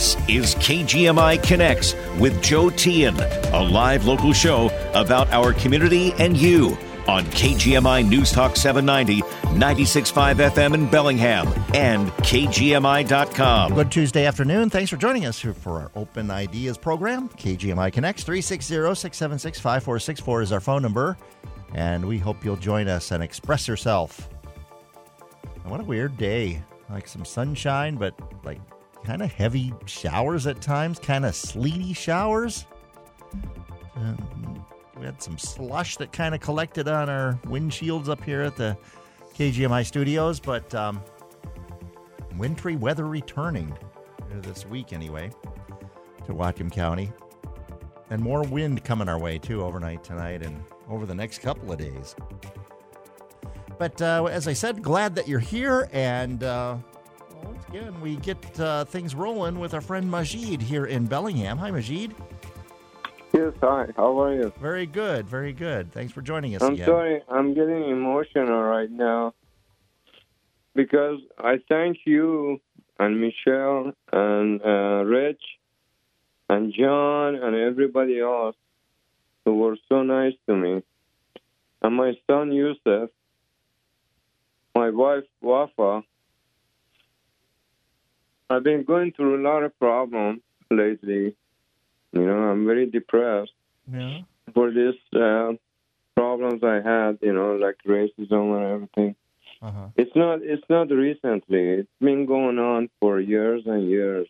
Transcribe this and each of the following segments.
This is KGMI Connects with Joe Teehan, a live local show about our community and you on KGMI News Talk 790, 96.5 FM in Bellingham, and KGMI.com. Good Tuesday afternoon. Thanks for joining us for our Open Ideas program. KGMI Connects 360 676 5464 is our phone number, and we hope you'll join us and express yourself. What a weird day. Like some sunshine, but like kind of heavy showers at times, kind of sleety showers. Um, we had some slush that kind of collected on our windshields up here at the KGMI studios, but um, wintry weather returning this week anyway to Whatcom County. And more wind coming our way too overnight tonight and over the next couple of days. But uh, as I said, glad that you're here. And uh, again, we get uh, things rolling with our friend Majid here in Bellingham. Hi, Majid. Yes, hi. How are you? Very good, very good. Thanks for joining us I'm again. sorry, I'm getting emotional right now because I thank you and Michelle and uh, Rich and John and everybody else who were so nice to me. And my son Yusuf, my wife Wafa. I've been going through a lot of problems lately. You know, I'm very depressed Yeah. for these uh, problems I had, you know, like racism and everything. Uh-huh. It's not. It's not recently. It's been going on for years and years.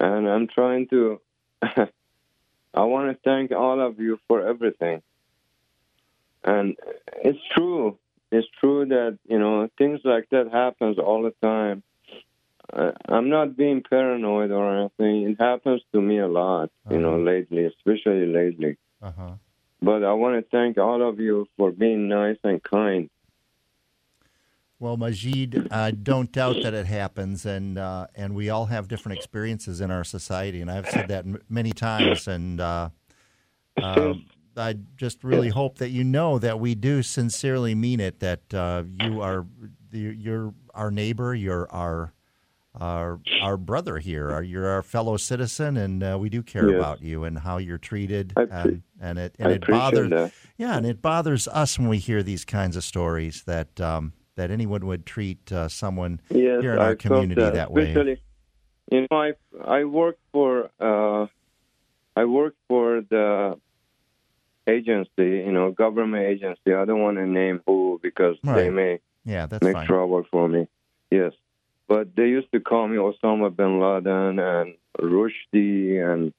And I'm trying to. I want to thank all of you for everything. And it's true. It's true that you know things like that happens all the time. Uh, I'm not being paranoid or anything. It happens to me a lot, you know, lately, especially lately. Uh-huh. But I want to thank all of you for being nice and kind. Well, Majid, I don't doubt that it happens, and uh, and we all have different experiences in our society, and I've said that m- many times, and uh, um, I just really hope that you know that we do sincerely mean it. That uh, you are you're our neighbor, you're our our our brother here, our, you're our fellow citizen, and uh, we do care Yes. about you and how you're treated, I and, and it and I it bothers that. yeah, and it bothers us when we hear these kinds of stories that um, that anyone would treat uh, someone Yes, here in our felt community that, that, way. Especially, you know, I I work for uh, I work for the agency, you know, government agency. I don't want to name who because they may Yeah, that's make fine. trouble for me. Yes, but they used to call me Osama bin Laden and Rushdie and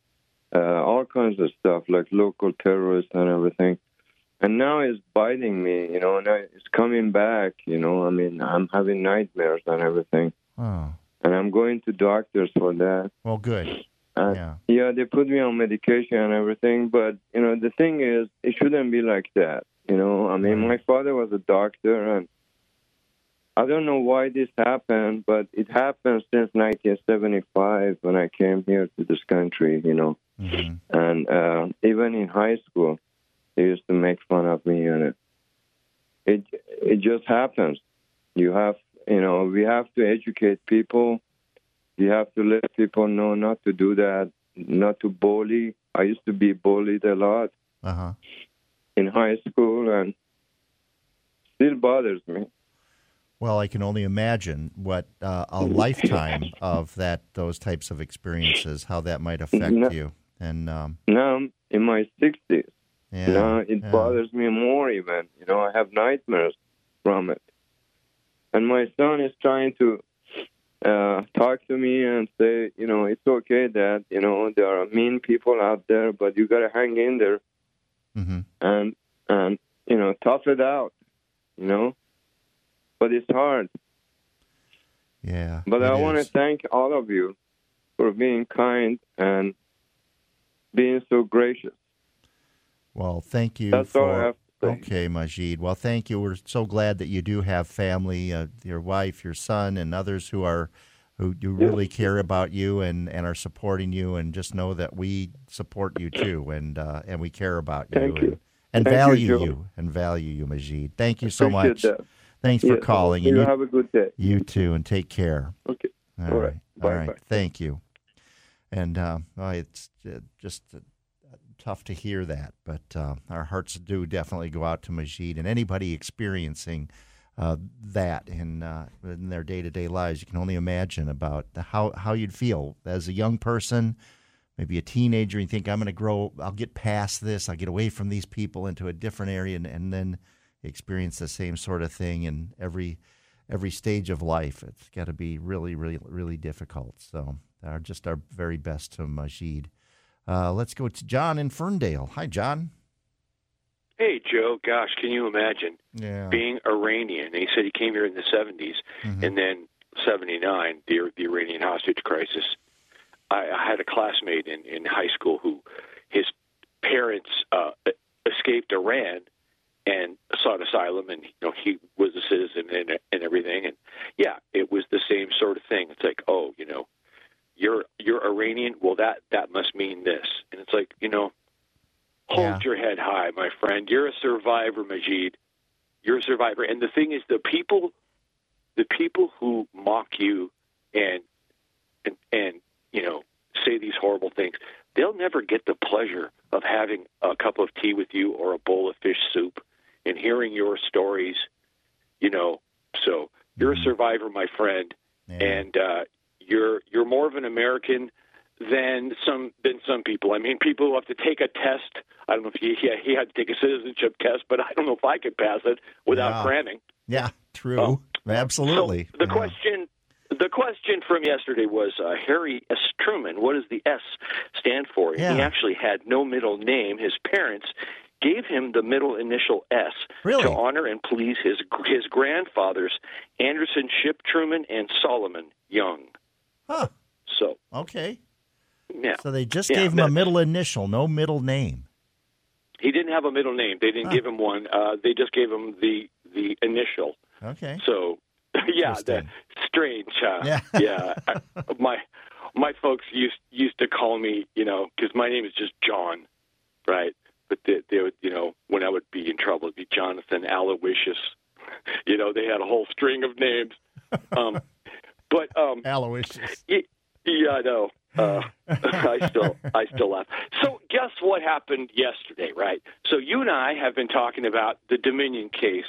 uh, all kinds of stuff like local terrorists and everything. And now it's biting me, you know. Now it's coming back, you know. I mean, I'm having nightmares and everything, Oh, and I'm going to doctors for that. well, good. And Yeah. yeah, they put me on medication and everything, but you know, the thing is, it shouldn't be like that. You know, I mean, Right. my father was a doctor, and I don't know why this happened, but it happened since 1975 when I came here to this country. You know, hmm and uh, even in high school, they used to make fun of me, and it it, it just happens. You have, you know, we have to educate people. You have to let people know not to do that, not to bully. I used to be bullied a lot Uh huh. in high school, and still bothers me. Well, I can only imagine what uh, a lifetime of that those types of experiences, how that might affect No. you. And um, Now I'm in my 60s. yeah, now it yeah. bothers me more even. You know, I have nightmares from it. And my son is trying to uh, talk to me and say, you know, it's okay that, you know, there are mean people out there, but you got to hang in there hmm and, and, you know, tough it out, you know. But it's hard. Yeah. But I want to thank all of you for being kind and being so gracious. Well, thank you That's all I have. Okay, Majid. Well, thank you. We're so glad that you do have family, uh, your wife, your son, and others who are who you really care about you and, and are supporting you. And just know that we support you too, and uh, and we care about you Thank and, you. and Thank value Joe. you and value you, Majid. Thank you so Appreciate much. that. Thanks for Yes. calling. You And you, have a good day. you too, and take care. Okay. All All right. right. Bye, right. bye. Thank you. And uh, well, it's uh, just uh, tough to hear that, but uh, our hearts do definitely go out to Majid and anybody experiencing uh, that in uh, in their day to day lives. You can only imagine about how how you'd feel as a young person, maybe a teenager. You think I'm going to grow, I'll get past this, I'll get away from these people into a different area, and, and then experience the same sort of thing in every every stage of life. It's got to be really, really, really difficult. So, our, just our very best to Majid. Uh, let's go to John in Ferndale. Hi, John. Hey, Joe. Gosh, can you imagine Yeah. being Iranian? And he said he came here in the 70s, Mhm. and then 79, the, the Iranian hostage crisis. I, I had a classmate in, in high school who his parents uh, escaped Iran and sought asylum, and you know he was a citizen and, and everything. And yeah, it was the same sort of thing. It's like, oh, you know, you're you're Iranian. Well, that that must mean this, and it's like, you know, hold Yeah. your head high, my friend. You're a survivor, Majid. You're a survivor. And the thing is, the people, the people who mock you and and and you know say these horrible things, they'll never get the pleasure of having a cup of tea with you or a bowl of fish soup and hearing your stories. You know, so you're a survivor, my friend Yeah. and uh, you're you're more of an American than some than some people. I mean, people who have to take a test. I don't know if he he, he had to take a citizenship test, but I don't know if I could pass it without Yeah. cramming. yeah, true. Oh. Absolutely. So the Yeah. question. The question from yesterday was uh, Harry S. Truman. What does the S stand for? And He actually had no middle name. His parents gave him the middle initial S Really? to honor and please his his grandfathers, Anderson Shipp Truman and Solomon Young. Huh. So Okay. yeah, So they just Yeah, gave him a middle initial, no middle name. he didn't have a middle name. They didn't Huh. give him one. Uh, they just gave him the the initial. Okay. So yeah, that strange. Uh, Yeah. yeah. I, my my folks used used to call me, you know, because my name is just John, right? But they, they would, you know, when I would be in trouble, it'd be Jonathan Aloysius. You know, they had a whole string of names. Um, but um, Aloysius. Yeah, I know. Uh, I still, I still laugh. So, guess what happened yesterday, right? So, you and I have been talking about the Dominion case,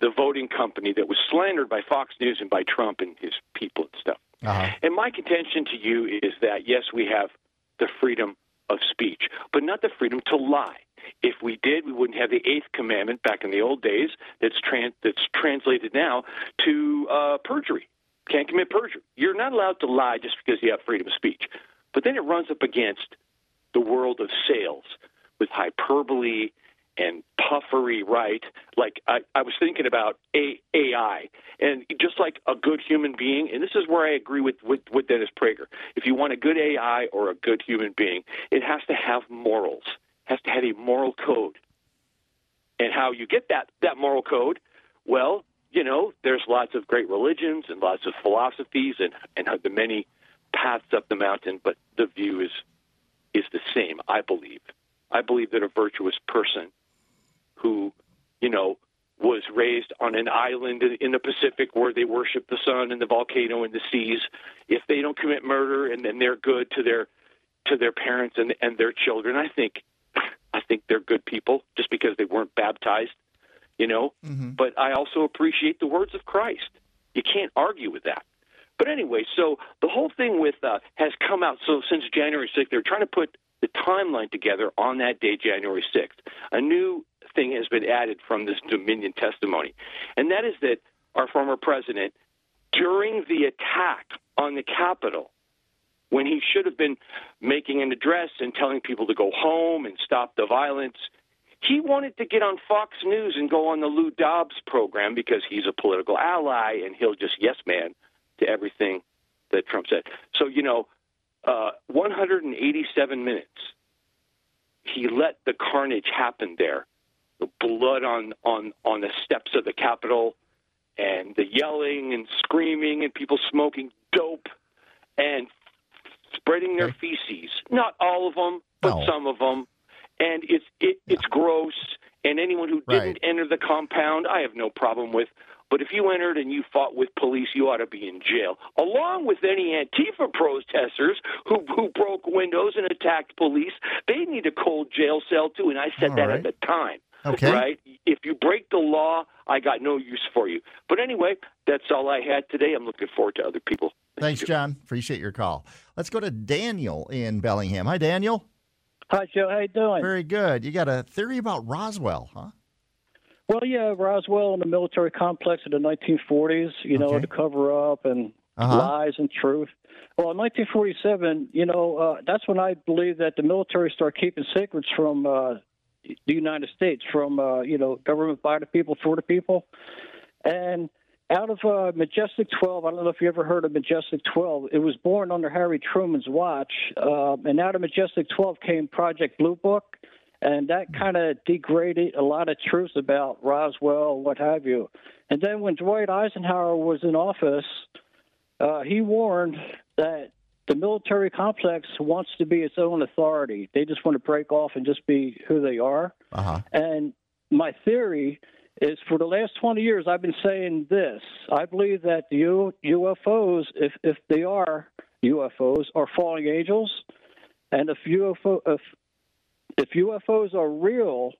the voting company that was slandered by Fox News and by Trump and his people and stuff. Uh-huh. And my contention to you is that yes, we have the freedom of speech, but not the freedom to lie. If we did, we wouldn't have the eighth commandment back in the old days. That's trans- that's translated now to uh, perjury. Can't commit perjury. You're not allowed to lie just because you have freedom of speech. But then it runs up against the world of sales with hyperbole and puffery, right? Like I, I was thinking about A- AI, and just like a good human being, and this is where I agree with, with, with Dennis Prager. If you want a good AI or a good human being, it has to have morals, has to have a moral code. And how you get that, that moral code? Well, you know, there's lots of great religions and lots of philosophies and, and the many paths up the mountain, but the view is is the same, I believe. I believe that a virtuous person who, you know, was raised on an island in- the Pacific where they worship the sun and the volcano and the seas, if they don't commit murder and then they're good to their to their parents and and their children, I think I think they're good people just because they weren't baptized, you know. But I also appreciate the words of Christ. You can't argue with that. But anyway, so the whole thing with uh, has come out. So since January 6th, they're trying to put the timeline together on that day, January 6th. A new thing has been added from this Dominion testimony, and that is that our former president, during the attack on the Capitol, when he should have been making an address and telling people to go home and stop the violence, he wanted to get on Fox News and go on the Lou Dobbs program because he's a political ally and he'll just yes man to everything that Trump said. So, you know, uh, 187 minutes, he let the carnage happen there. The blood on, on, on the steps of the Capitol and the yelling and screaming and people smoking dope and spreading their feces. Not all of them, but No. some of them. And it's it, it's gross. And anyone who didn't Right. enter the compound, I have no problem with But if you entered and you fought with police, you ought to be in jail, along with any Antifa protesters who who broke windows and attacked police. They need a cold jail cell too, and I said All that right. at the time. Okay. Right? If you break the law, I got no use for you. But anyway, that's all I had today. I'm looking forward to other people. Thanks, John. Appreciate your call. Let's go to Daniel in Bellingham. Hi, Daniel. Hi, Joe. How you doing? Very good. You got a theory about Roswell, huh? Well, yeah, Roswell and the military complex in the 1940s, you know, Okay. to cover up and Uh-huh. lies and truth. Well, in 1947, you know, uh, that's when I believe that the military started keeping secrets from uh, the United States, from, uh, you know, government by the people, for the people. And out of uh, Majestic 12, I don't know if you ever heard of Majestic 12. It was born under Harry Truman's watch. Uh, and out of Majestic 12 came Project Blue Book. And that kind of degraded a lot of truths about Roswell, what have you. And then when Dwight Eisenhower was in office, uh, he warned that the military complex wants to be its own authority. They just want to break off and just be who they are. Uh huh. And my theory is for the last 20 years, I've been saying this. I believe that the UFOs, if, if they are UFOs, are falling angels. And if UFO, if, if UFOs are real,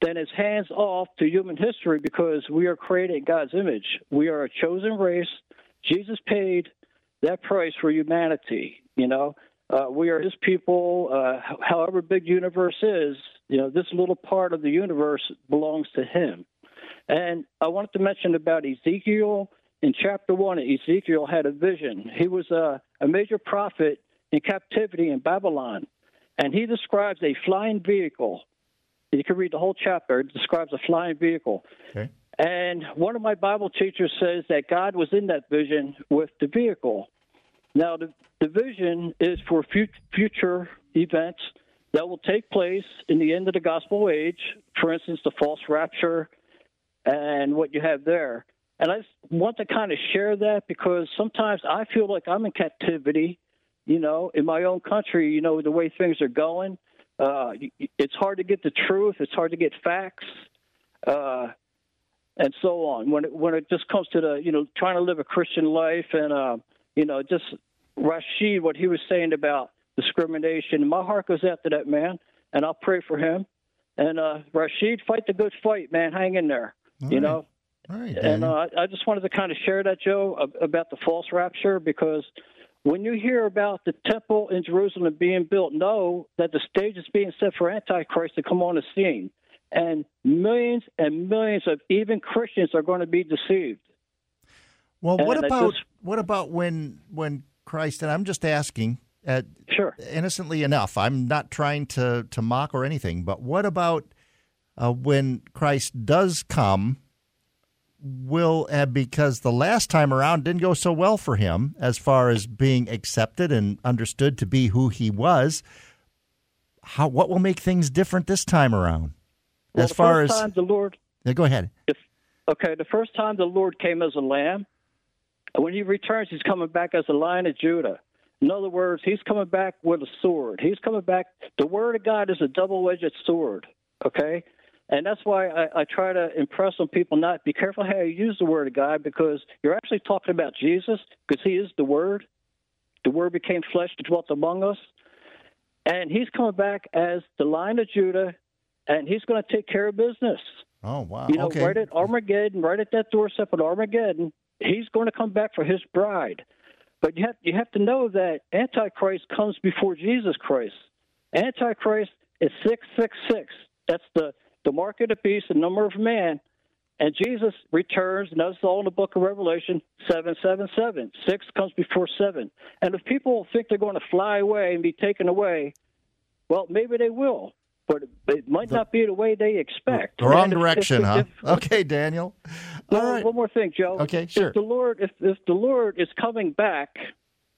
then it's hands off to human history because we are created in God's image. We are a chosen race. Jesus paid that price for humanity. You know, uh, we are His people. Uh, however big universe is, you know, this little part of the universe belongs to Him. And I wanted to mention about Ezekiel. In chapter one, Ezekiel had a vision. He was a, a major prophet in captivity in Babylon, and he describes a flying vehicle. You can read the whole chapter. It describes a flying vehicle. Okay. And one of my Bible teachers says that God was in that vision with the vehicle. Now, the, the vision is for fut- future events that will take place in the end of the gospel age. For instance, the false rapture and what you have there. And I want to kind of share that because sometimes I feel like I'm in captivity, you know, in my own country, you know, the way things are going. Uh, it's hard to get the truth, it's hard to get facts. Uh, and so on. When it, when it just comes to the you know trying to live a Christian life and uh, you know just Rashid, what he was saying about discrimination, my heart goes out to that man, and I'll pray for him. And uh, Rashid, fight the good fight, man. Hang in there. All you right. know. All right, And uh, I I just wanted to kind of share that, Joe, about the false rapture, because when you hear about the temple in Jerusalem being built, know that the stage is being set for Antichrist to come on the scene. And millions and millions of even Christians are going to be deceived. Well, what and I about just- what about when when Christ? And I'm just asking, uh, Sure. innocently enough. I'm not trying to to mock or anything, but what about uh, when Christ does come? Will uh, because the last time around didn't go so well for him as far as being accepted and understood to be who he was. How what will make things different this time around? Well, as the far as time the Lord, Yeah, go ahead. if, okay, the first time the Lord came as a lamb, and when he returns, he's coming back as a lion of Judah. In other words, he's coming back with a sword. He's coming back. The word of God is a double-edged sword. Okay, and that's why I, I try to impress on people not be careful how you use the word of God because you're actually talking about Jesus because he is the word. The word became flesh and dwelt among us, and he's coming back as the lion of Judah, and he's going to take care of business. Oh wow. You know, okay. right at Armageddon, right at that doorstep at Armageddon, he's going to come back for his bride. But you have you have to know that Antichrist comes before Jesus Christ. Antichrist is six six six. That's the the mark of the beast, the number of man. And Jesus returns, and that's all in the book of Revelation, 777. Six comes before seven. And if people think they're going to fly away and be taken away, well, maybe they will. But it might not be the way they expect. The wrong if- direction, if- huh? if- okay, Daniel. All well, right. One more thing, Joe. Okay, sure. If the Lord, if if the Lord is coming back,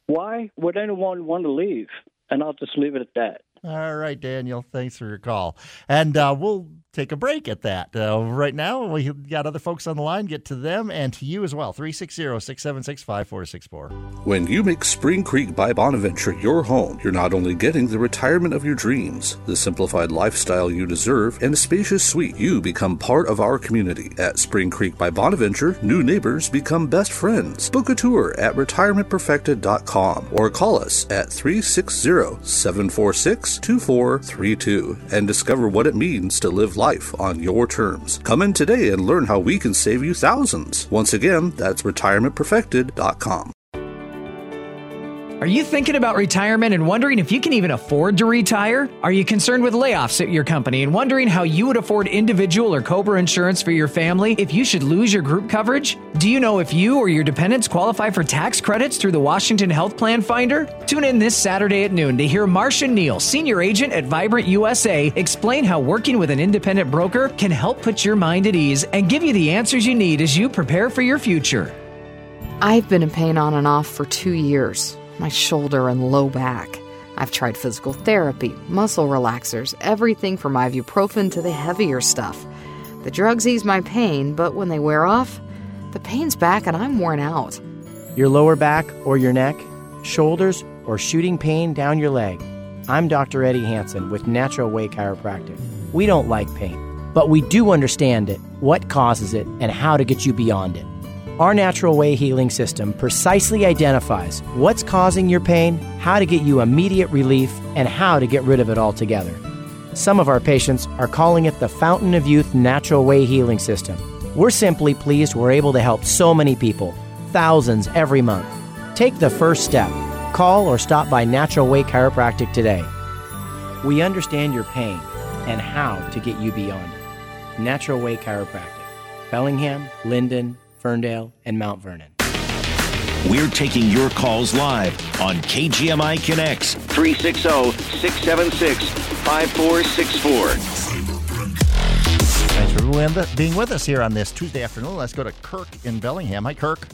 why would anyone want to leave? And I'll just leave it at that. All right, Daniel. Thanks for your call. And uh, we'll take a break at that. Uh, right now, we got other folks on the line. Get to them and to you as well. 360 676 5464. When you make Spring Creek by Bonaventure your home, you're not only getting the retirement of your dreams, the simplified lifestyle you deserve, and a spacious suite, you become part of our community. At Spring Creek by Bonaventure, new neighbors become best friends. Book a tour at retirementperfected.com or call us at 360 746 2432 and discover what it means to live life on your terms. Come in today and learn how we can save you thousands. Once again, that's retirementperfected.com. Are you thinking about retirement and wondering if you can even afford to retire? Are you concerned with layoffs at your company and wondering how you would afford individual or COBRA insurance for your family if you should lose your group coverage? Do you know if you or your dependents qualify for tax credits through the Washington Health Plan Finder? Tune in this Saturday at noon to hear Marcia Neal, senior agent at Vibrant USA, explain how working with an independent broker can help put your mind at ease and give you the answers you need as you prepare for your future. I've been in pain on and off for two years my shoulder and low back. I've tried physical therapy, muscle relaxers, everything from ibuprofen to the heavier stuff. The drugs ease my pain, but when they wear off, the pain's back and I'm worn out. Your lower back or your neck, shoulders, or shooting pain down your leg. I'm Dr. Eddie Hanson with Natural Way Chiropractic. We don't like pain, but we do understand it, what causes it, and how to get you beyond it. Our natural way healing system precisely identifies what's causing your pain, how to get you immediate relief, and how to get rid of it altogether. Some of our patients are calling it the Fountain of Youth Natural Way Healing System. We're simply pleased we're able to help so many people, thousands every month. Take the first step. Call or stop by Natural Way Chiropractic today. We understand your pain and how to get you beyond it. Natural Way Chiropractic. Bellingham, Lynden, Ferndale, and Mount Vernon. We're taking your calls live on KGMI Connects 360 676 5464. Thanks for being with us here on this Tuesday afternoon. Let's go to Kirk in Bellingham. Hi, Kirk.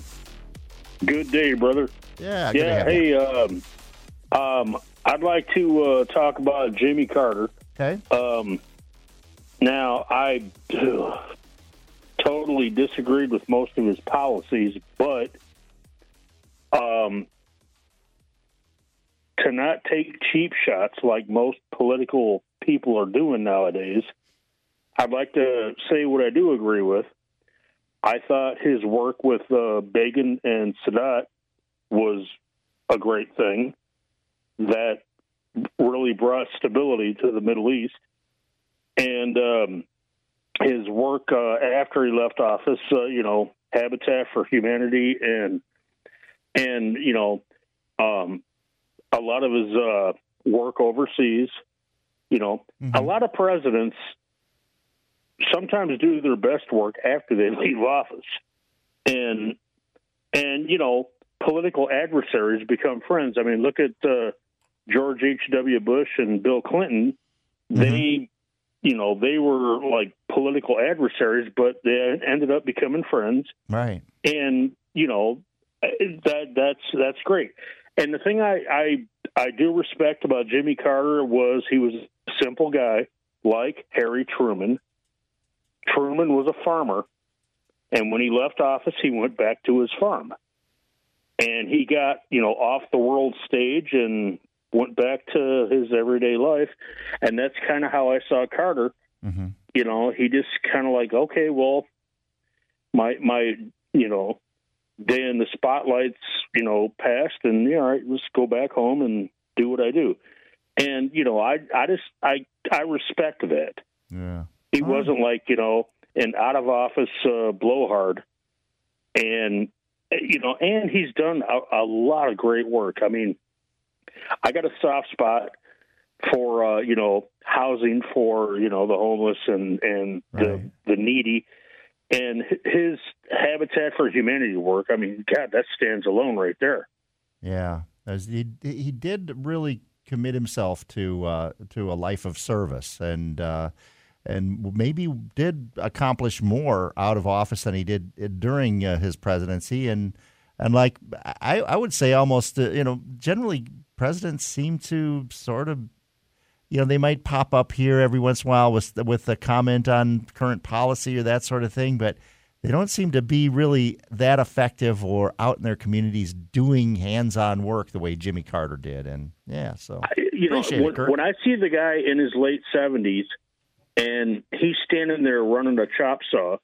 Good day, brother. Yeah. yeah. Hey, um, um, I'd like to uh, talk about Jimmy Carter. Okay. Um, now, I totally disagreed with most of his policies, but um, to not take cheap shots like most political people are doing nowadays, I'd like to say what I do agree with. I thought his work with uh, Begin and Sadat was a great thing that really brought stability to the Middle East. And um, his work uh, after he left office, uh, you know, Habitat for Humanity and and you know, um, a lot of his uh, work overseas. You know, mm-hmm. a lot of presidents sometimes do their best work after they leave office, and and you know, political adversaries become friends. I mean, look at uh, George H. W. Bush and Bill Clinton. Mm-hmm. They you know, they were like political adversaries, but they ended up becoming friends. Right. And you know, that that's that's great. And the thing I I I do respect about Jimmy Carter was he was a simple guy like Harry Truman. Truman was a farmer, and when he left office, he went back to his farm. And he got, you know, off the world stage and went back to his everyday life, and that's kind of how I saw Carter. Mm-hmm. You know, he just kind of like, okay, well, my my you know day in the spotlights, you know, passed, and yeah, all right, let's go back home and do what I do. And you know, I I just I I respect that. Yeah, he wasn't like you know an out of office uh, blowhard, and you know, and he's done a, a lot of great work. I mean, I got a soft spot for uh, you know housing for you know the homeless and and right. the the needy, and his Habitat for Humanity work. I mean, God, that stands alone right there. Yeah, As he he did really commit himself to uh, to a life of service and. Uh, and maybe did accomplish more out of office than he did uh, during uh, his presidency, and and like I, I would say almost uh, you know generally presidents seem to sort of you know, they might pop up here every once in a while with with a comment on current policy or that sort of thing, but they don't seem to be really that effective or out in their communities doing hands-on work the way Jimmy Carter did. And yeah, so you know, when, when I see the guy in his late seventies and he's standing there running a chop saw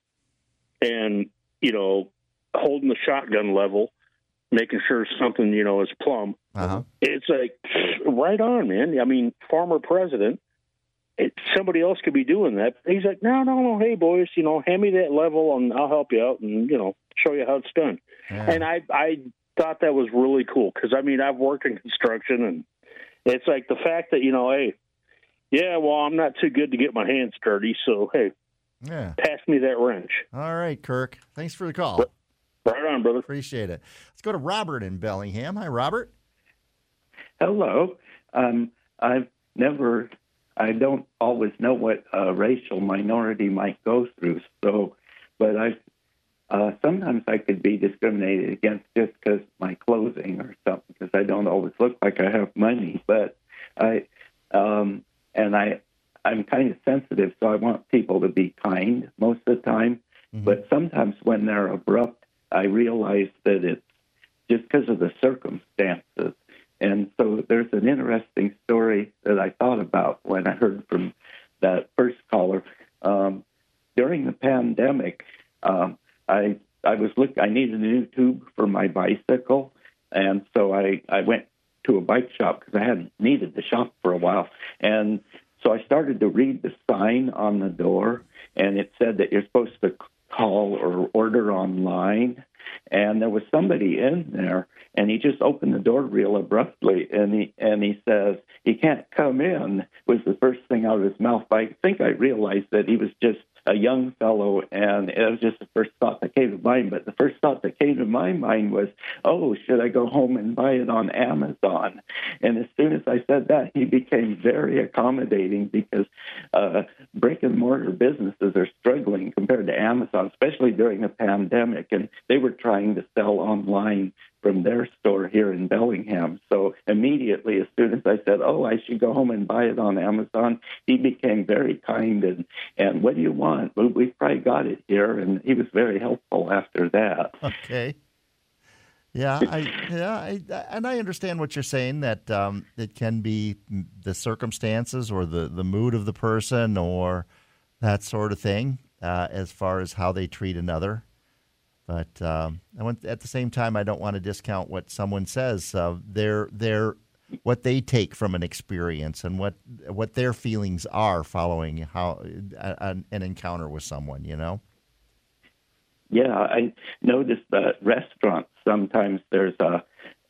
and you know holding the shotgun level making sure something you know is plumb. Uh-huh. it's like right on man. I mean former president it, somebody else could be doing that. He's like no no no. Hey boys you know hand me that level and i'll help you out and you know show you how it's done. Yeah. and i i thought that was really cool because i mean i've worked in construction and it's like the fact that you know hey yeah well i'm not too good to get my hands dirty so hey yeah. pass me that wrench. All right kirk. Thanks for the call Right on, brother. Appreciate it. Let's go to Robert in Bellingham. Hi, Robert. Hello. Um, I've never, I don't always know what a racial minority might go through. So, but I, uh, sometimes I could be discriminated against just because my clothing or something, because I don't always look like I have money. But I, um, and I, I'm kind of sensitive, so I want people to be kind most of the time. Mm-hmm. But sometimes when they're abrupt I realized that it's just because of the circumstances. And so there's an interesting story that I thought about when I heard from that first caller. Um, during the pandemic, um, I I was look I needed a new tube for my bicycle, and so I I went to a bike shop because I hadn't needed the shop for a while, and so I started to read the sign on the door, and it said that you're supposed to call or order online. And there was somebody in there, and he just opened the door real abruptly, and he and he says he can't come in. Was the first thing out of his mouth. But I think I realized that he was just a young fellow, and it was just the first thought that came to mind. But the first thought that came to my mind was, oh, should I go home and buy it on Amazon? And as soon as I said that, he became very accommodating because uh, brick and mortar businesses are struggling compared to Amazon, especially during the pandemic, and they were trying to sell online from their store here in Bellingham. So immediately, as soon as I said, "Oh, I should go home and buy it on Amazon," he became very kind and and what do you want? Well, we've probably got it here, and he was very helpful after that. Okay. Yeah, I yeah, I, and I understand what you're saying that um, it can be the circumstances or the the mood of the person or that sort of thing uh, as far as how they treat another. But um, I want, at the same time, I don't want to discount what someone says. Uh, their their what they take from an experience and what what their feelings are following how an, an encounter with someone. You know. Yeah, I noticed that restaurants sometimes there's a,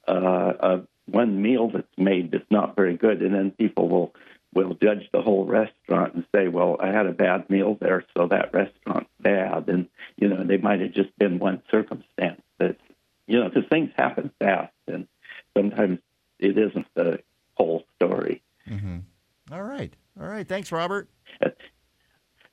a, a one meal that's made that's not very good, and then people will will judge the whole restaurant and say, "Well, I had a bad meal there, so that restaurant's bad." And you know, they might have just been one circumstance that you know, because things happen fast, and sometimes it isn't the whole story. Mm-hmm. All right, all right. Thanks, Robert.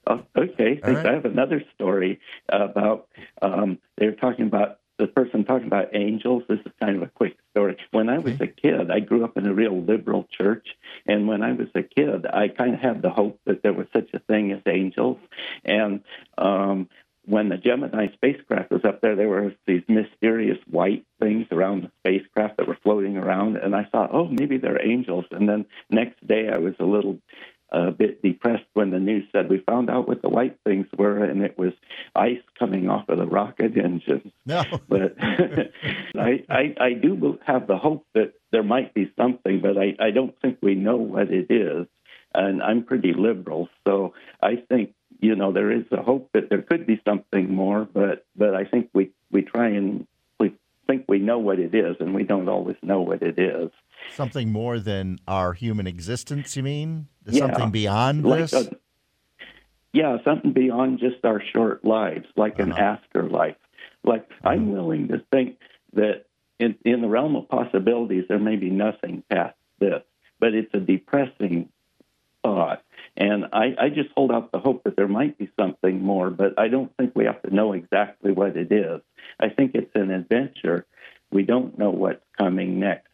Oh, okay, All right. I have another story about. Um, they were talking about the person talking about angels. This is kind of a quick story. When I was a kid, I grew up in a real liberal church, and when I was a kid, I kind of had the hope that there was such a thing as angels. And um, when the Gemini spacecraft was up there, there were these mysterious white things around the spacecraft that were floating around, and I thought, oh, maybe they're angels. And then next day, I was a little a bit depressed when the news said we found out what the white things were, and it was ice coming off of the rocket engines. No, but I, I I do have the hope that there might be something, but I I don't think we know what it is, and I'm pretty liberal, so I think you know there is a hope that there could be something more, but but I think we we try and we think we know what it is, and we don't always know what it is. Something more than our human existence, you mean? Yeah. Something beyond Like this? a- yeah, something beyond just our short lives, like an uh-huh. afterlife. Like uh-huh. I'm willing to think that in in the realm of possibilities, there may be nothing past this, but it's a depressing thought. And I, I just hold out the hope that there might be something more, but I don't think we have to know exactly what it is. I think it's an adventure. We don't know what's coming next.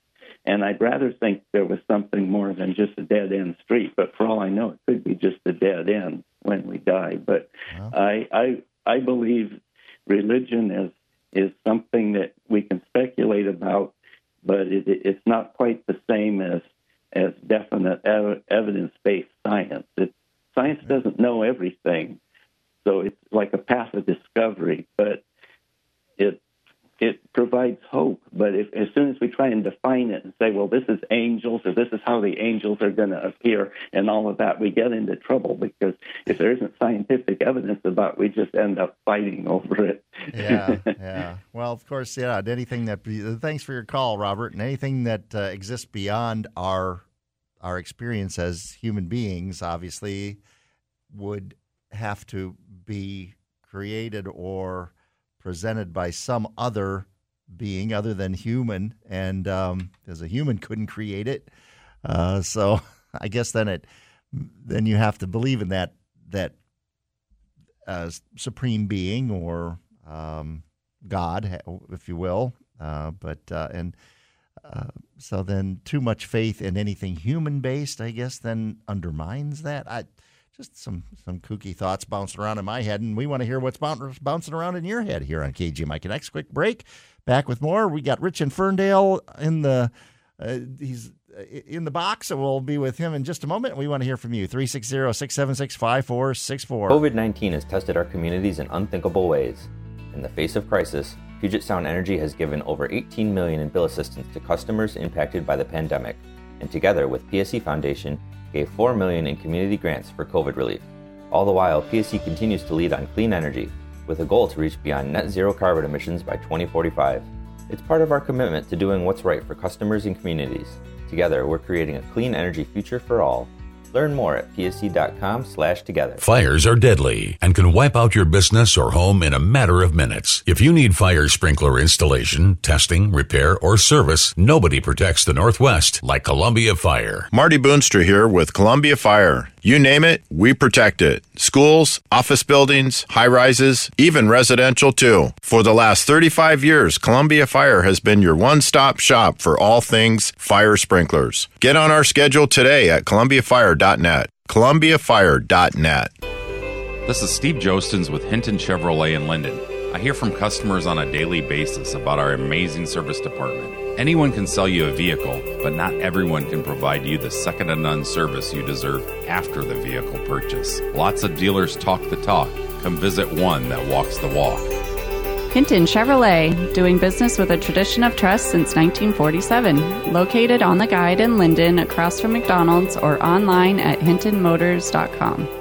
And I'd rather think there was something more than just a dead end street. But for all I know, it could be just a dead end when we die. But I, I, I believe religion is is something that we can speculate about, but it, it's not quite the same as as definite ev- evidence based science. It, science doesn't know everything, so it's like a path of discovery, but it it provides hope. But if, as soon as we try and define it and say, well, this is angels or this is how the angels are going to appear and all of that, we get into trouble because if there isn't scientific evidence about it, we just end up fighting over it. yeah, yeah. Well, of course, yeah. Anything that thanks for your call, Robert, and anything that uh, exists beyond our our experience as human beings, obviously, would have to be created or presented by some other being other than human, and um, as a human couldn't create it, uh, so I guess then it then you have to believe in that that uh, supreme being or um, God, if you will. Uh, but uh, and uh, so then too much faith in anything human based, I guess, then undermines that. I just some some kooky thoughts bouncing around in my head, and we want to hear what's bouncing around in your head here on KGMI Connects. Quick break. Back with more. We got Rich in Ferndale in the uh, he's uh, in the box, and we'll be with him in just a moment. We want to hear from you. 360-676-5464. COVID nineteen has tested our communities in unthinkable ways. In the face of crisis, Puget Sound Energy has given over 18 million in bill assistance to customers impacted by the pandemic, and together with PSE Foundation gave 4 million in community grants for COVID relief. All the while, PSE continues to lead on clean energy, with a goal to reach beyond net zero carbon emissions by 2045. It's part of our commitment to doing what's right for customers and communities. Together, we're creating a clean energy future for all Learn more at pse.com slash together. Fires are deadly and can wipe out your business or home in a matter of minutes. If you need fire sprinkler installation, testing, repair, or service, nobody protects the Northwest like Columbia Fire. Marty Boonstra here with Columbia Fire. You name it, we protect it. Schools, office buildings, high rises, even residential too. For the last 35 years, Columbia Fire has been your one stop shop for all things fire sprinklers. Get on our schedule today at columbiafire.net. columbiafire.net. This is Steve Jostens with Hinton Chevrolet in Lynden. I hear from customers on a daily basis about our amazing service department. Anyone can sell you a vehicle, but not everyone can provide you the second to none service you deserve after the vehicle purchase. Lots of dealers talk the talk. Come visit one that walks the walk. Hinton Chevrolet, doing business with a tradition of trust since 1947. Located on the guide in Lynden across from McDonald's or online at hintonmotors.com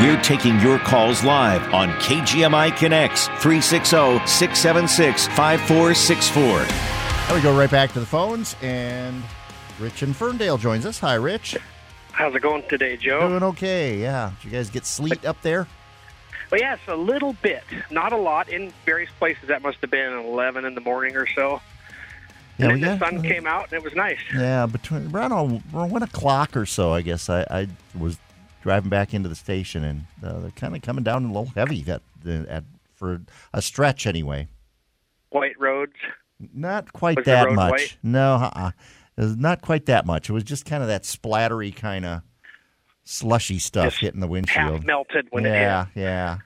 We're taking your calls live on KGMI Connects 360 676 5464. Now we go right back to the phones, and Rich in Ferndale joins us. Hi, Rich. How's it going today, Joe? Doing okay, yeah. Did you guys get sleet up there? Well, yes, a little bit. Not a lot. In various places, that must have been 11 in the morning or so. Yeah, and then the sun came out, and it was nice. Yeah, between uh, around 1 o'clock or so, I guess, I, I was driving back into the station, and uh, they're kind of coming down a little heavy at, at for a stretch anyway. White roads. Not quite that much. White? No, uh-uh. it was not quite that much. It was just kind of that splattery kind of slushy stuff just hitting the windshield. Half melted when yeah, it hit. Yeah,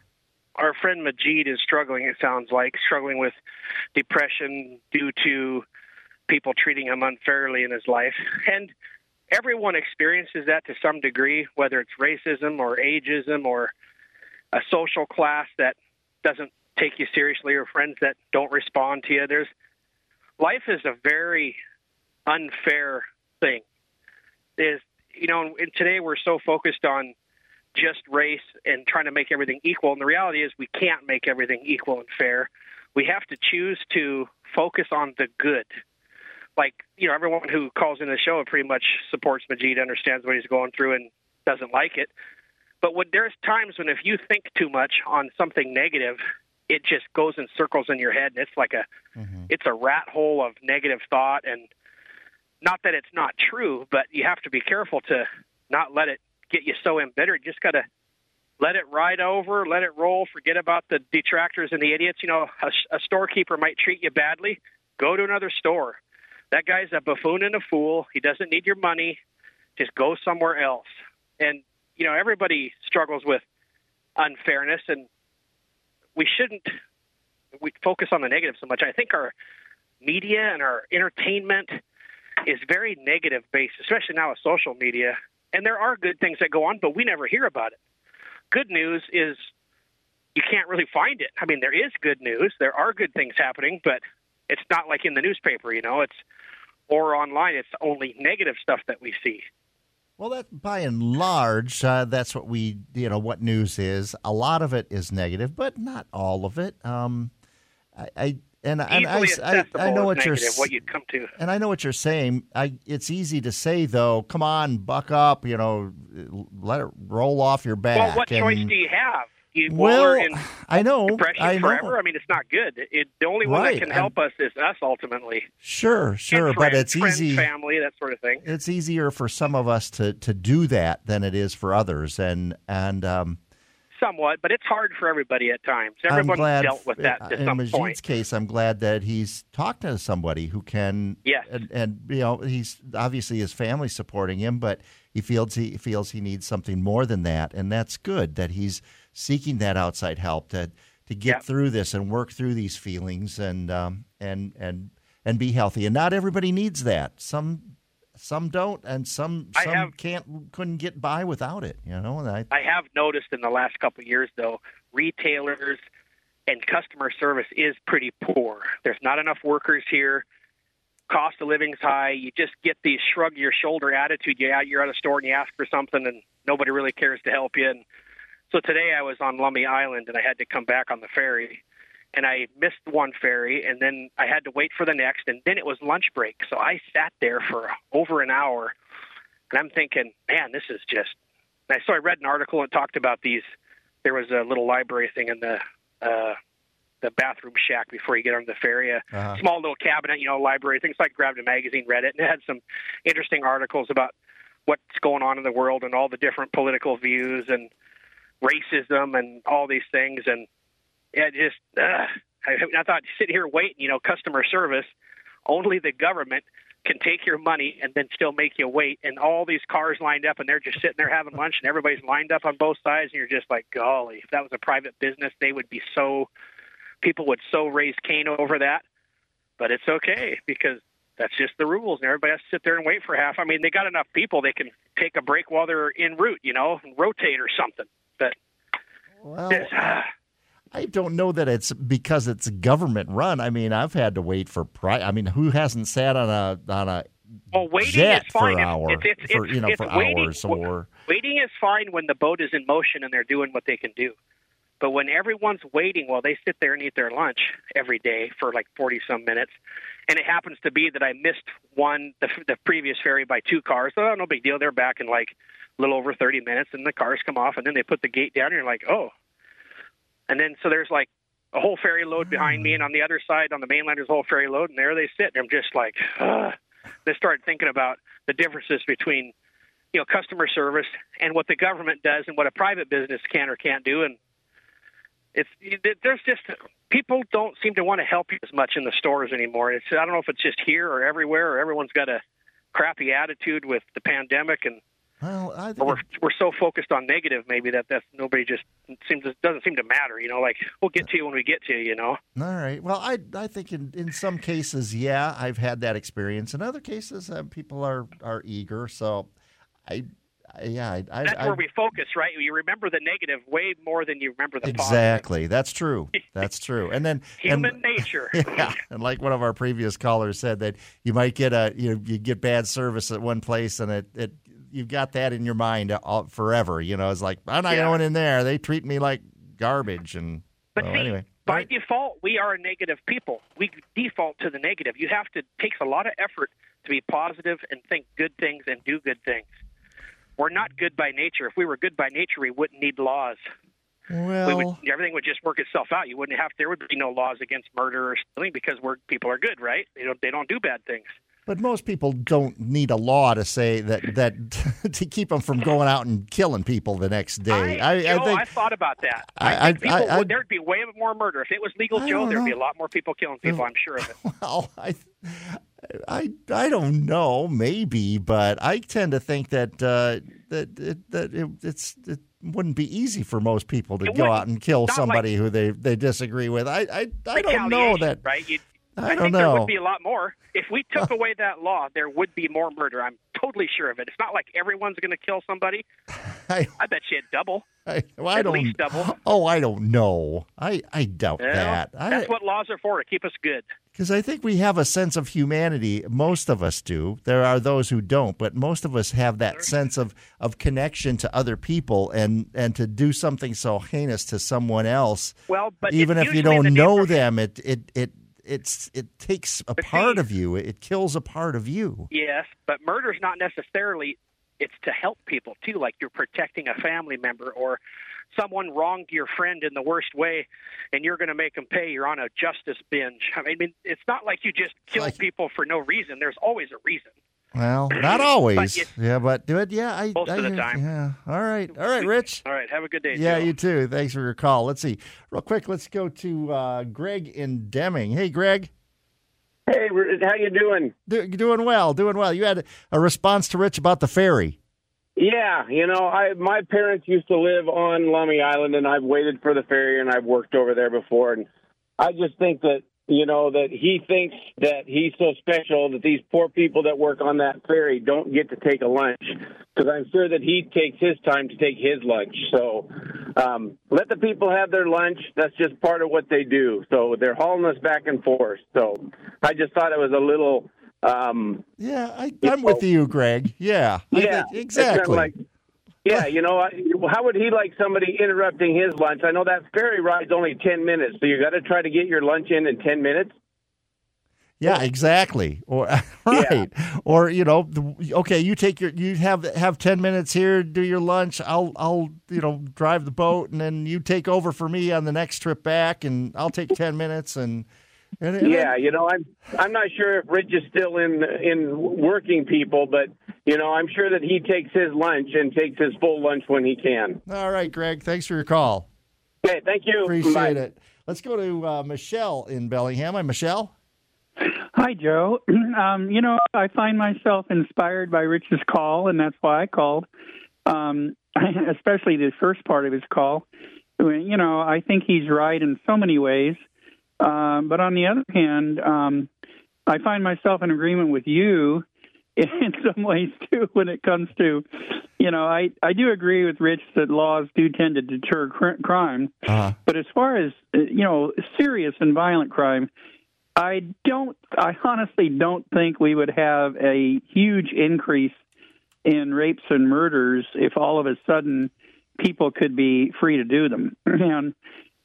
Our friend Majid is struggling. It sounds like struggling with depression due to people treating him unfairly in his life, and everyone experiences that to some degree, whether it's racism or ageism or a social class that doesn't take you seriously or friends that don't respond to you. There's life is a very unfair thing. Is you know, and today we're so focused on just race and trying to make everything equal. And the reality is, we can't make everything equal and fair. We have to choose to focus on the good. Like, you know, everyone who calls in the show pretty much supports Majid, understands what he's going through, and doesn't like it. But when there's times when if you think too much on something negative, it just goes in circles in your head, and it's like a, Mm-hmm. it's a rat hole of negative thought. And not that it's not true, but you have to be careful to not let it get you so embittered. You just got to let it ride over, let it roll, forget about the detractors and the idiots. You know, a, a storekeeper might treat you badly. Go to another store. That guy's a buffoon and a fool. He doesn't need your money. Just go somewhere else. And, you know, everybody struggles with unfairness, and we shouldn't we focus on the negative so much. I think our media and our entertainment is very negative based, especially now with social media. And there are good things that go on, but we never hear about it. Good news is you can't really find it. I mean, there is good news. There are good things happening, but it's not like in the newspaper, you know, it's or online. It's only negative stuff that we see. Well, that by and large, uh, that's what we, you know, what news is. A lot of it is negative, but not all of it. Um, I, I and, and I, I, I know what you're negative, what you'd come to. and I know what you're saying. I, it's easy to say though. Come on, buck up. You know, let it roll off your back. Well, what and, choice do you have? You Well, in I know, depression I know. forever. I mean, it's not good. It, the only one Right, that can I'm- help us is us ultimately. Sure, sure, but it's friends, easy. family, that sort of thing. It's easier for some of us to, to do that than it is for others, and and um, Somewhat, but it's hard for everybody at times. I'm Everyone's dealt with that to in some Majid's point. case. I'm glad that he's talked to somebody who can. Yes. and, and you know he's obviously his family supporting him, but he feels he feels he needs something more than that, and that's good that he's seeking that outside help to to get Yeah. through this and work through these feelings and um, and and and be healthy. And not everybody needs that. Some some don't, and some I some have- can't couldn't get by without it. You know, and I I have noticed in the last couple of years, though, retailers and customer service is pretty poor. There's not enough workers here. Cost of living's high. You just get the shrug your shoulder attitude. You you're at a store and you ask for something, and nobody really cares to help you. And so today I was on Lummi Island and I had to come back on the ferry, and I missed one ferry, and then I had to wait for the next, and then it was lunch break. So I sat there for over an hour, and I'm thinking, man, this is just. And I so I read an article and talked about these. There was a little library thing in the uh, the bathroom shack before you get on the ferry. A Uh-huh. small little cabinet, you know, library things. Like grabbed a magazine, read it, and it had some interesting articles about what's going on in the world and all the different political views and racism and all these things. And yeah, just uh, I, I thought sitting here waiting, you know, customer service. Only the government can take your money and then still make you wait. And all these cars lined up, and they're just sitting there having lunch, and everybody's lined up on both sides, and you're just like, golly, if that was a private business, they would be so people would so raise Cain over that. But it's okay because that's just the rules, and everybody has to sit there and wait for half. I mean, they got enough people; they can take a break while they're en route, you know, and rotate or something. But Well, I don't know that it's because it's government run. I mean, I've had to wait for pri I mean, who hasn't sat on a on a well, waiting jet is fine. for If- hour it's, it's, for it's, you know for waiting, hours or Waiting is fine when the boat is in motion and they're doing what they can do. But when everyone's waiting while they sit there and eat their lunch every day for like 40 some minutes, and it happens to be that I missed one, the, the previous ferry by two cars, oh, no big deal. They're back in like a little over 30 minutes, and the cars come off, and then they put the gate down, and you're like, oh. And then so there's like a whole ferry load behind me, and on the other side, on the mainland, there's a whole ferry load, and there they sit. And I'm just like, Ugh. They start thinking about the differences between you know customer service and what the government does and what a private business can or can't do and it's there's just people don't seem to want to help you as much in the stores anymore it's i don't know if it's just here or everywhere or everyone's got a crappy attitude with the pandemic and well, I we're we're so focused on negative maybe that that's nobody just seems doesn't seem to matter you know like we'll get to you when we get to you you know All right. Well, I I think in, in some cases, yeah, I've had that experience. In other cases, uh, people are are eager. So, I, I yeah, I, I, that's I where we focus right you remember the negative way more than you remember the positive exactly. That's true. That's true. And then human and, nature Yeah, and like one of our previous callers said that you might get a you know, you get bad service at one place and it, it you've got that in your mind all, forever. You know, it's like I'm not Yeah. going in there. They treat me like garbage, and But well, see, anyway. by default, we are a negative people. We default to the negative. You have to takes a lot of effort to be positive and think good things and do good things. We're not good by nature. If we were good by nature, we wouldn't need laws. Well, we would, everything would just work itself out. You wouldn't have there would be no laws against murder or stealing because we're people are good, right? They don't they don't do bad things. But most people don't need a law to say that that to keep them from going out and killing people the next day. I, Joe, I think I thought about that. I- think people I- I- would, there'd be way more murder if it was legal, I Joe. There'd be a lot more people killing people. I'm sure of it. well, I, I, I don't know, maybe, but I tend to think that uh, that it, that it, it's it wouldn't be easy for most people to It go out and kill somebody who they, they disagree with. I I, I don't know that. right? You, I think don't there know. would be a lot more if we took uh. away that law. There would be more murder. I'm totally sure of it. It's not like everyone's going to kill somebody. I, bet you it double. I, well, I At don't. least double. Oh, I don't know. I I doubt Well, that. I, that's what laws are for to keep us good. Because I think we have a sense of humanity. Most of us do. There are those who don't, but most of us have that sense of, of connection to other people and, and to do something so heinous to someone else. Well, but even if you don't know them, it, it, it it's it takes a part of you. It kills a part of you. Yes, but murder is not necessarily. It's to help people too, like you're protecting a family member or someone wronged your friend in the worst way, and you're going to make them pay. You're on a justice binge. I mean, it's not like you just kill people for no reason. There's always a reason. Well, not always. But you- yeah, but do it. Yeah, I. Most I, of the time. Yeah. All right. All right, Rich. All right, have a good day. Yeah, Joe. you too. Thanks for your call. Let's see. Real quick, let's go to uh, Greg in Deming. Hey, Greg. Hey, how you doing? Do, doing well, doing well. You had a response to Rich about the ferry. Yeah, you know, I my parents used to live on Lummi Island, and I've waited for the ferry, and I've worked over there before, and I just think that you know that he thinks that he's so special that these poor people that work on that ferry don't get to take a lunch because I'm sure that he takes his time to take his lunch. So um, let the people have their lunch. That's just part of what they do. So they're hauling us back and forth. So I just thought it was a little. Um, Yeah, I, I'm with you, Greg. Yeah, I yeah, think- it's exactly. like- yeah, you know, how would he like somebody interrupting his lunch? I know that ferry ride's only ten minutes, so you got to try to get your lunch in in ten minutes. yeah, exactly. Or right. Or you know, okay, you take your you have have ten minutes here, do your lunch. I'll I'll you know drive the boat, and then you take over for me on the next trip back, and I'll take ten minutes, and, and, and Yeah, you know, I'm I'm not sure if Rich is still in in working people, but you know, I'm sure that he takes his lunch and takes his full lunch when he can. All right, Greg. Thanks for your call. Okay, thank you. Appreciate Bye. it. Let's go to uh, Michelle in Bellingham. Hi, Michelle. Hi, Joe. Um, you know, I find myself inspired by Rich's call, and that's why I called, um, especially the first part of his call. You know, I think he's right in so many ways. Um, but on the other hand, um, I find myself in agreement with you in some ways, too, when it comes to, you know, I, I do agree with Rich that laws do tend to deter cr- crime. Uh-huh. But as far as uh, you know, serious and violent crime, I don't. I honestly don't think we would have a huge increase in rapes and murders if all of a sudden people could be free to do them. And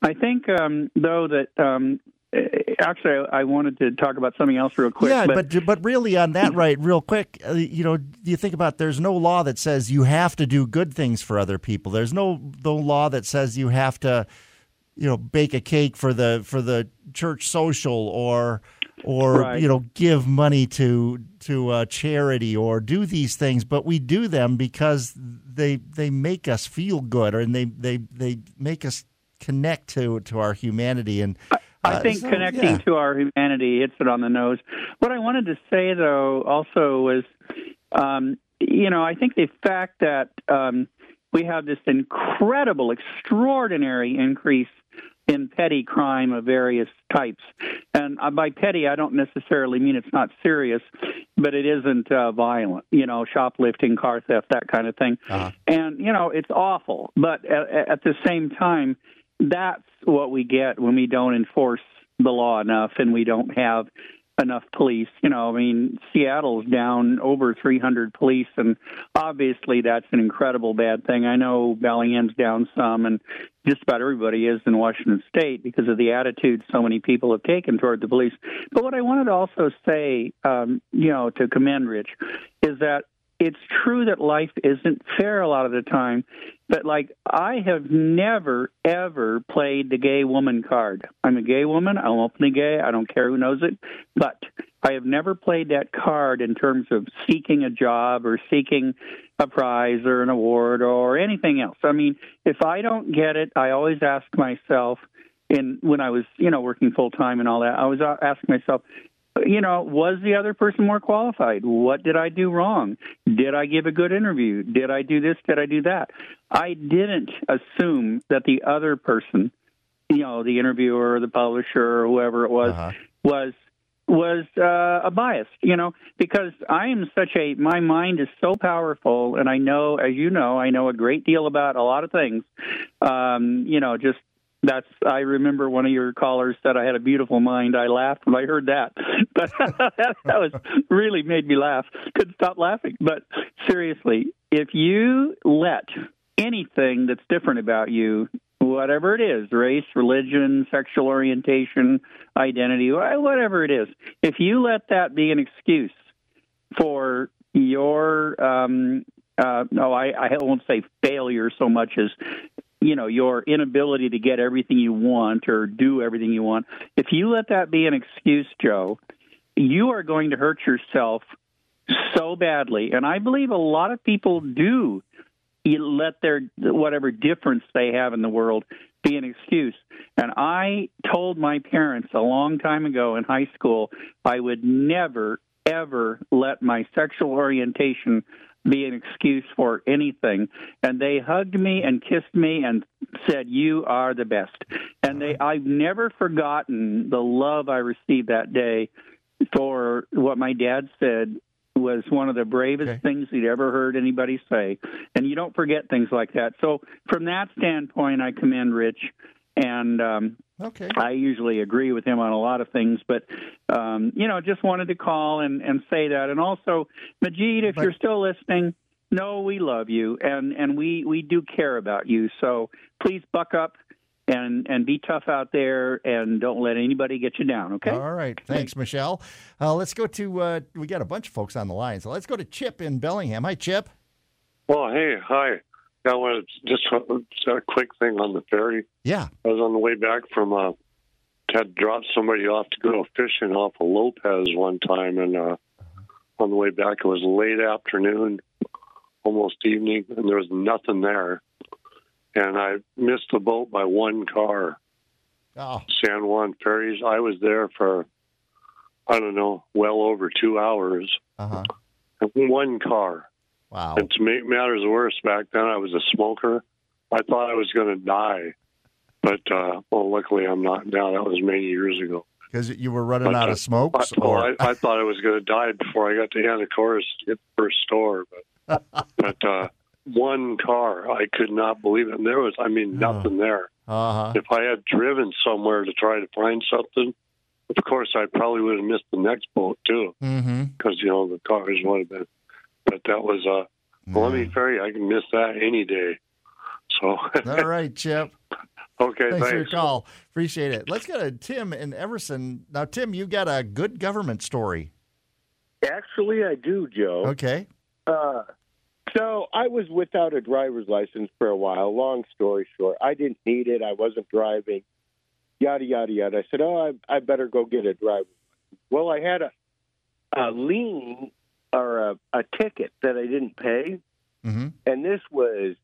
I think, um, though, that um, actually I wanted to talk about something else real quick. yeah, but, but really on that right, real quick, uh, you know, you think about there's no law that says you have to do good things for other people. There's no no law that says you have to, you know, bake a cake for the for the church social or or Right. you know give money to to a charity or do these things, but we do them because they they make us feel good or and they they they make us connect to to our humanity and. I uh, think so, connecting yeah. to our humanity hits it on the nose. What I wanted to say, though, also was, um, you know, I think the fact that um, we have this incredible, extraordinary increase in petty crime of various types. And uh, by petty, I don't necessarily mean it's not serious, but it isn't uh, violent, you know, shoplifting, car theft, that kind of thing. And, you know, it's awful. But at, at the same time, that's what we get when we don't enforce the law enough and we don't have enough police. You know, I mean, Seattle's down over 300 police, and obviously that's an incredible bad thing. I know Bellingham's down some, and just about everybody is in Washington State because of the attitude so many people have taken toward the police. But what I wanted to also say, um, you know, to commend Rich, is that it's true that life isn't fair a lot of the time, but like I have never ever played the gay woman card. I'm a gay woman. I'm openly gay. I don't care who knows it, but I have never played that card in terms of seeking a job or seeking a prize or an award or anything else. I mean, if I don't get it, I always ask myself. In when I was, you know, working full time and all that, I was uh, asking myself, you know, was the other person more qualified? What did I do wrong? Did I give a good interview? Did I do this? Did I do that? I didn't assume that the other person, you know, the interviewer or the publisher or whoever it was, uh-huh. was was uh, a bias, you know, because I am such a my mind is so powerful, and I know, as you know, I know a great deal about a lot of things. Um, you know, just that's I remember one of your callers said I had a beautiful mind. I laughed when I heard that. But that, was really made me laugh. Couldn't stop laughing. But seriously, if you let anything that's different about you, whatever it is, race, religion, sexual orientation, identity, whatever it is, if you let that be an excuse for your um uh no I, I won't say failure so much as you know your inability to get everything you want or do everything you want. If you let that be an excuse joe you are going to hurt yourself so badly. And i believe a lot of people do let their whatever difference they have in the world be an excuse. And i told my parents a long time ago in high school i would never ever let my sexual orientation be an excuse for anything. And they hugged me and kissed me and said, "You are the best." And they, I've never forgotten the love I received that day for what my dad said was one of the bravest okay. things he'd ever heard anybody say. And you don't forget things like that. So from that standpoint, I commend Rich. And um, Okay. I usually agree with him on a lot of things, but um, you know, just wanted to call and, and say that. And also, Majid, if but, you're still listening, no, we love you and and we we do care about you. So please buck up and and be tough out there and don't let anybody get you down. Okay. All right. Thanks, Michelle. Uh, let's go to uh, we got a bunch of folks on the line, so let's go to Chip in Bellingham. Hi, Chip. Oh, hey, hi. I wanted just a, a quick thing on the ferry. Yeah. I was on the way back from uh, had dropped somebody off to go fishing off of Lopez one time, and uh, on the way back it was late afternoon, almost evening, and there was nothing there, and I missed the boat by one car. Oh. San Juan ferries. I was there for I don't know, well over two hours. Uh-huh. One car. Wow. And to make matters worse, back then I was a smoker. I thought I was going to die, but uh, well, luckily I'm not now. That was many years ago. Because you were running but, out uh, of smokes, I, or I, I, thought I was going to die before I got to Anacortes to get the first store. But but uh, one car, I could not believe it. And there was, I mean, nothing there. Uh-huh. If I had driven somewhere to try to find something, of course, I probably would have missed the next boat too, because mm-hmm. you know the cars would have been. But that was uh, Columbia Ferry, I can miss that any day. So all right, Chip. okay, thanks, thanks, for your call. Appreciate it. Let's go to Tim in Everson. Now, Tim, you got a good government story. Actually, I do, Joe. Okay. Uh, so I was without a driver's license for a while. Long story short, I didn't need it. I wasn't driving. Yada yada yada. I said, "Oh, I, I better go get a driver's license." Well, I had a, a lien or a, a ticket that I didn't pay, mm-hmm. and this was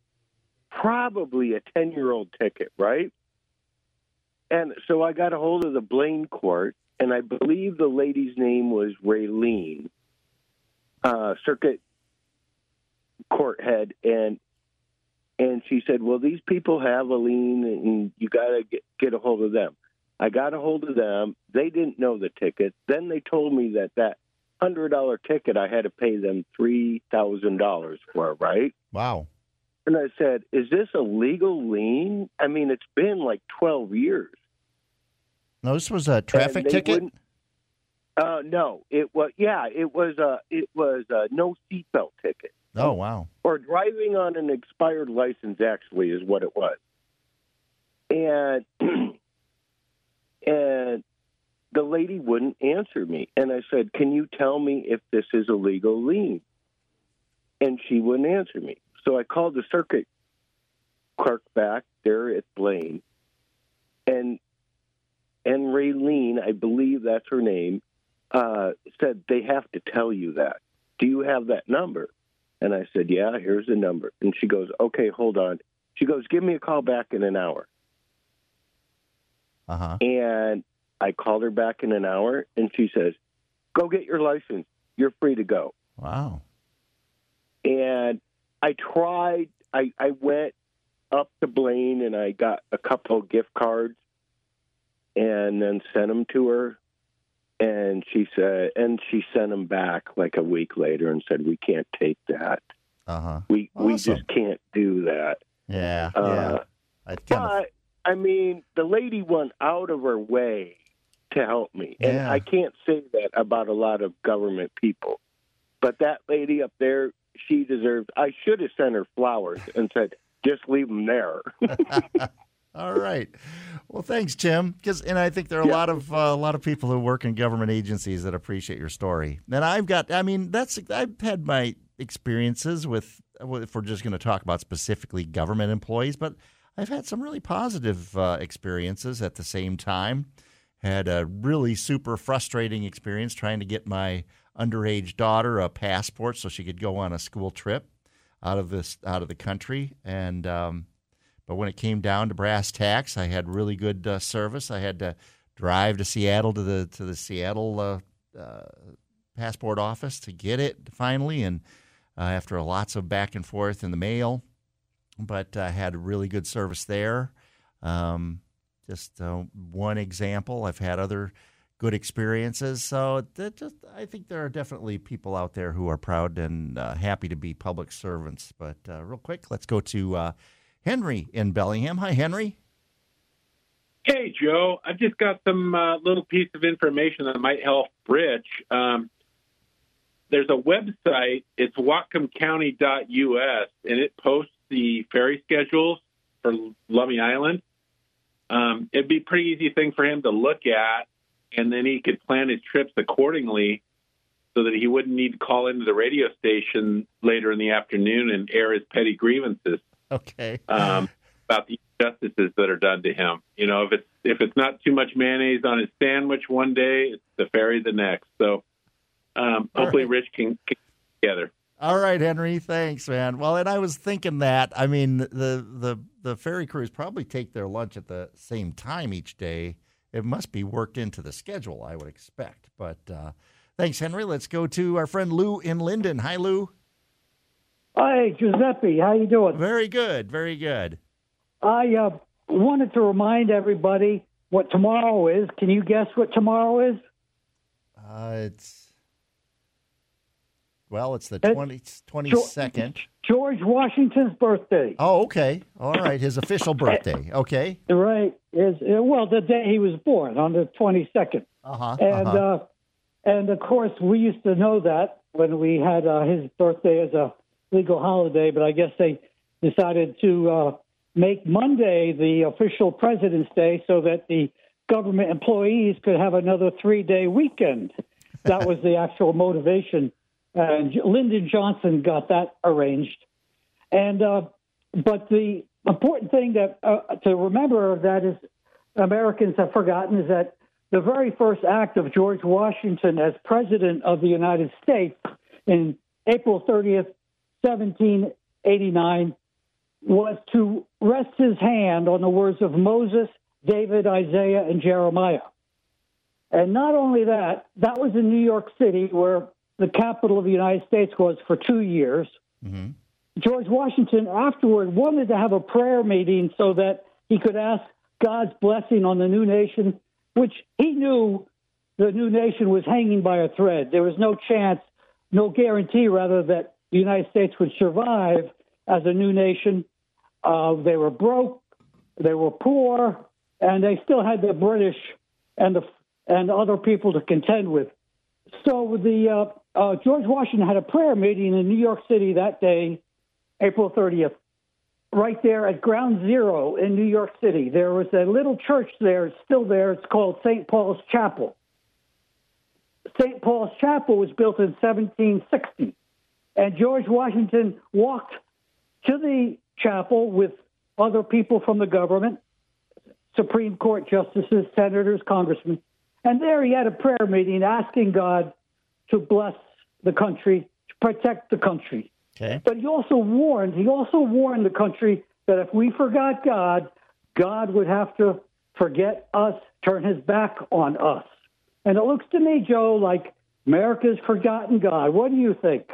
probably a ten year old ticket, right? And so I got a hold of the Blaine court, and I believe the lady's name was Raylene, uh, circuit court head, and and she said, "Well, these people have a lien, and you got to get, get a hold of them." I got a hold of them. They didn't know the ticket. Then they told me that that hundred dollar ticket, I had to pay them three thousand dollars for. Right? Wow. And I said, "Is this a legal lien? I mean, it's been like twelve years." No, this was a traffic ticket. Uh, no, it was yeah, it was a it was a no seatbelt ticket. Oh wow! Or driving on an expired license actually is what it was. And and the lady wouldn't answer me, and I said, "Can you tell me if this is a legal lien?" And she wouldn't answer me. So I called the circuit clerk back there at Blaine, and and Raylene, I believe that's her name, uh, said they have to tell you that. Do you have that number? And I said, Yeah, here's the number. And she goes, Okay, hold on. She goes, Give me a call back in an hour. Uh huh. And I called her back in an hour, and she says, Go get your license. You're free to go. Wow. And I tried, I, I went up to Blaine and I got a couple of gift cards and then sent them to her. And she said, and she sent them back like a week later and said, "We can't take that. Uh huh. We we just can't do that." Yeah. Uh, yeah. I kind of. But I mean, the lady went out of her way to help me, and Yeah. I can't say that about a lot of government people. But that lady up there, she deserves. I should have sent her flowers and said, "Just leave them there." All right. Well, thanks, Tim. Because and I think there are a lot of uh, a lot of people who work in government agencies that appreciate your story. And I've got. I mean, that's I've had my experiences with. If we're just going to talk about specifically government employees, but I've had some really positive uh, experiences at the same time. Had a really super frustrating experience trying to get my underage daughter a passport so she could go on a school trip out of this out of the country and. Um, but when it came down to brass tacks, I had really good uh, service. I had to drive to Seattle to the to the Seattle uh, uh, passport office to get it finally, and uh, after lots of back and forth in the mail, but I had really good service there. Um, just uh, one example. I've had other good experiences. So just, I think there are definitely people out there who are proud and uh, happy to be public servants. But uh, real quick, let's go to uh, Henry in Bellingham. Hi, Henry. Hey, Joe. I've just got some uh, little piece of information that might help Rich. Um, there's a website. It's whatcomcounty.us, and it posts the ferry schedules for Lummi Island. Um, it'd be a pretty easy thing for him to look at, and then he could plan his trips accordingly so that he wouldn't need to call into the radio station later in the afternoon and air his petty grievances Okay. um, about the injustices that are done to him. You know, if it's if it's not too much mayonnaise on his sandwich one day, it's the ferry the next. So um, hopefully, right. Rich can can get together. All right, Henry. Thanks, man. Well, and I was thinking that. I mean, the the the ferry crews probably take their lunch at the same time each day. It must be worked into the schedule, I would expect. But uh, thanks, Henry. Let's go to our friend Lou in Lynden. Hi, Lou. Hi, Giuseppe. How you doing? Very good. Very good. I uh, wanted to remind everybody what tomorrow is. Can you guess what tomorrow is? Uh, it's well, it's the It's 20, 22nd. George Washington's birthday. Oh, okay. All right. His official birthday. Okay. Right. Is uh, well the day he was born on the twenty second. Uh-huh. And uh-huh. uh, and of course we used to know that when we had uh, his birthday as a legal holiday, but I guess they decided to uh, make Monday the official President's Day so that the government employees could have another three day weekend. That was the actual motivation. And Lyndon Johnson got that arranged. And uh, but the important thing that uh, to remember that is Americans have forgotten is that the very first act of George Washington as president of the United States in April 30th, 1789, was to rest his hand on the words of Moses, David, Isaiah, and Jeremiah. And not only that, that was in New York City, where the capital of the United States was for two years. George Washington afterward wanted to have a prayer meeting so that he could ask God's blessing on the new nation, which he knew the new nation was hanging by a thread. There was no chance, no guarantee, rather, that the United States would survive as a new nation. Uh, they were broke, they were poor, and they still had the British and the and other people to contend with. So the uh, uh, George Washington had a prayer meeting in New York City that day, April 30th, right there at Ground Zero in New York City. There was a little church there, it's still there. It's called St. Paul's Chapel. St. Paul's Chapel was built in 1760, and George Washington walked to the chapel with other people from the government, Supreme Court justices, senators, congressmen, and there he had a prayer meeting asking God to bless the country, to protect the country. Okay. But he also warned, he also warned the country that if we forgot God, God would have to forget us, turn his back on us. And it looks to me, Joe, like America's forgotten God. What do you think?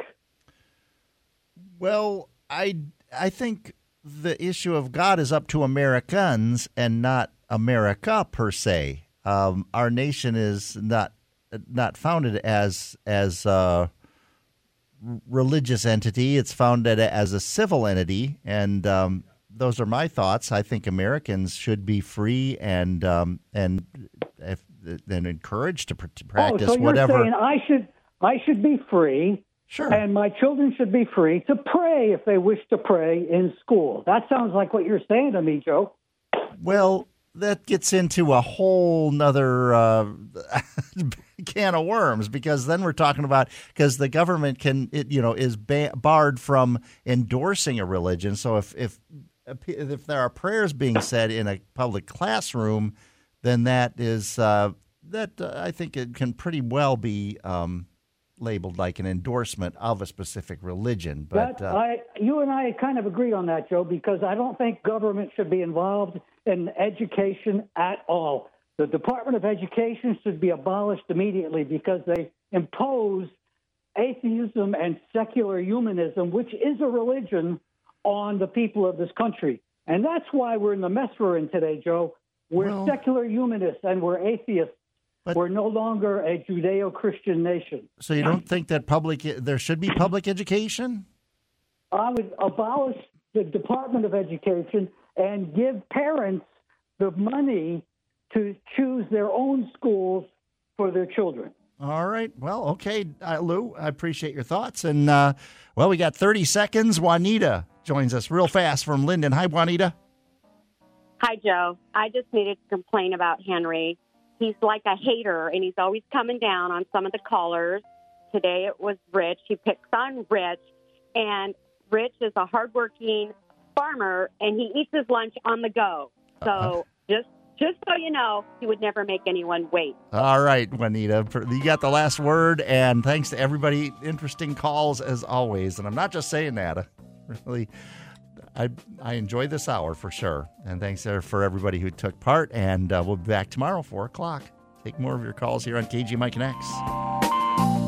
Well, I I think the issue of God is up to Americans and not America per se. Um, our nation is not not founded as as a religious entity. It's founded as a civil entity, and um, those are my thoughts. I think Americans should be free and um, and if, and encouraged to, pr- to practice oh, so you're saying I should I should be free. Sure. And my children should be free to pray if they wish to pray in school. That sounds like what you're saying to me, Joe. Well, that gets into a whole nother uh, can of worms because then we're talking about because the government can it, you know is ba- barred from endorsing a religion. So if if if there are prayers being said in a public classroom, then that is uh, that uh, I think it can pretty well be. Um, labeled like an endorsement of a specific religion. But that, uh, I, you and I kind of agree on that, Joe, because I don't think government should be involved in education at all. The Department of Education should be abolished immediately because they impose atheism and secular humanism, which is a religion, on the people of this country. And that's why we're in the mess we're in today, Joe. We're Well- secular humanists and we're atheists. We're no longer a Judeo Christian nation. so you don't think that public there should be public education? I would abolish the Department of Education and give parents the money to choose their own schools for their children. All right. Well, okay, uh, Lou. I appreciate your thoughts. And uh, well, we got 30 seconds. Juanita joins us real fast from Lynden. Hi, Juanita. Hi, Joe. I just needed to complain about Henry. He's like a hater, and he's always coming down on some of the callers. Today it was Rich. He picks on Rich, and Rich is a hardworking farmer, and he eats his lunch on the go. So uh-huh. just just so you know, he would never make anyone wait. All right, Juanita. You got the last word. And thanks to everybody. Interesting calls as always. And I'm not just saying that. Really, I, I enjoy this hour for sure. And thanks for everybody who took part. And uh, we'll be back tomorrow, 4 o'clock. Take more of your calls here on KGMI Connects.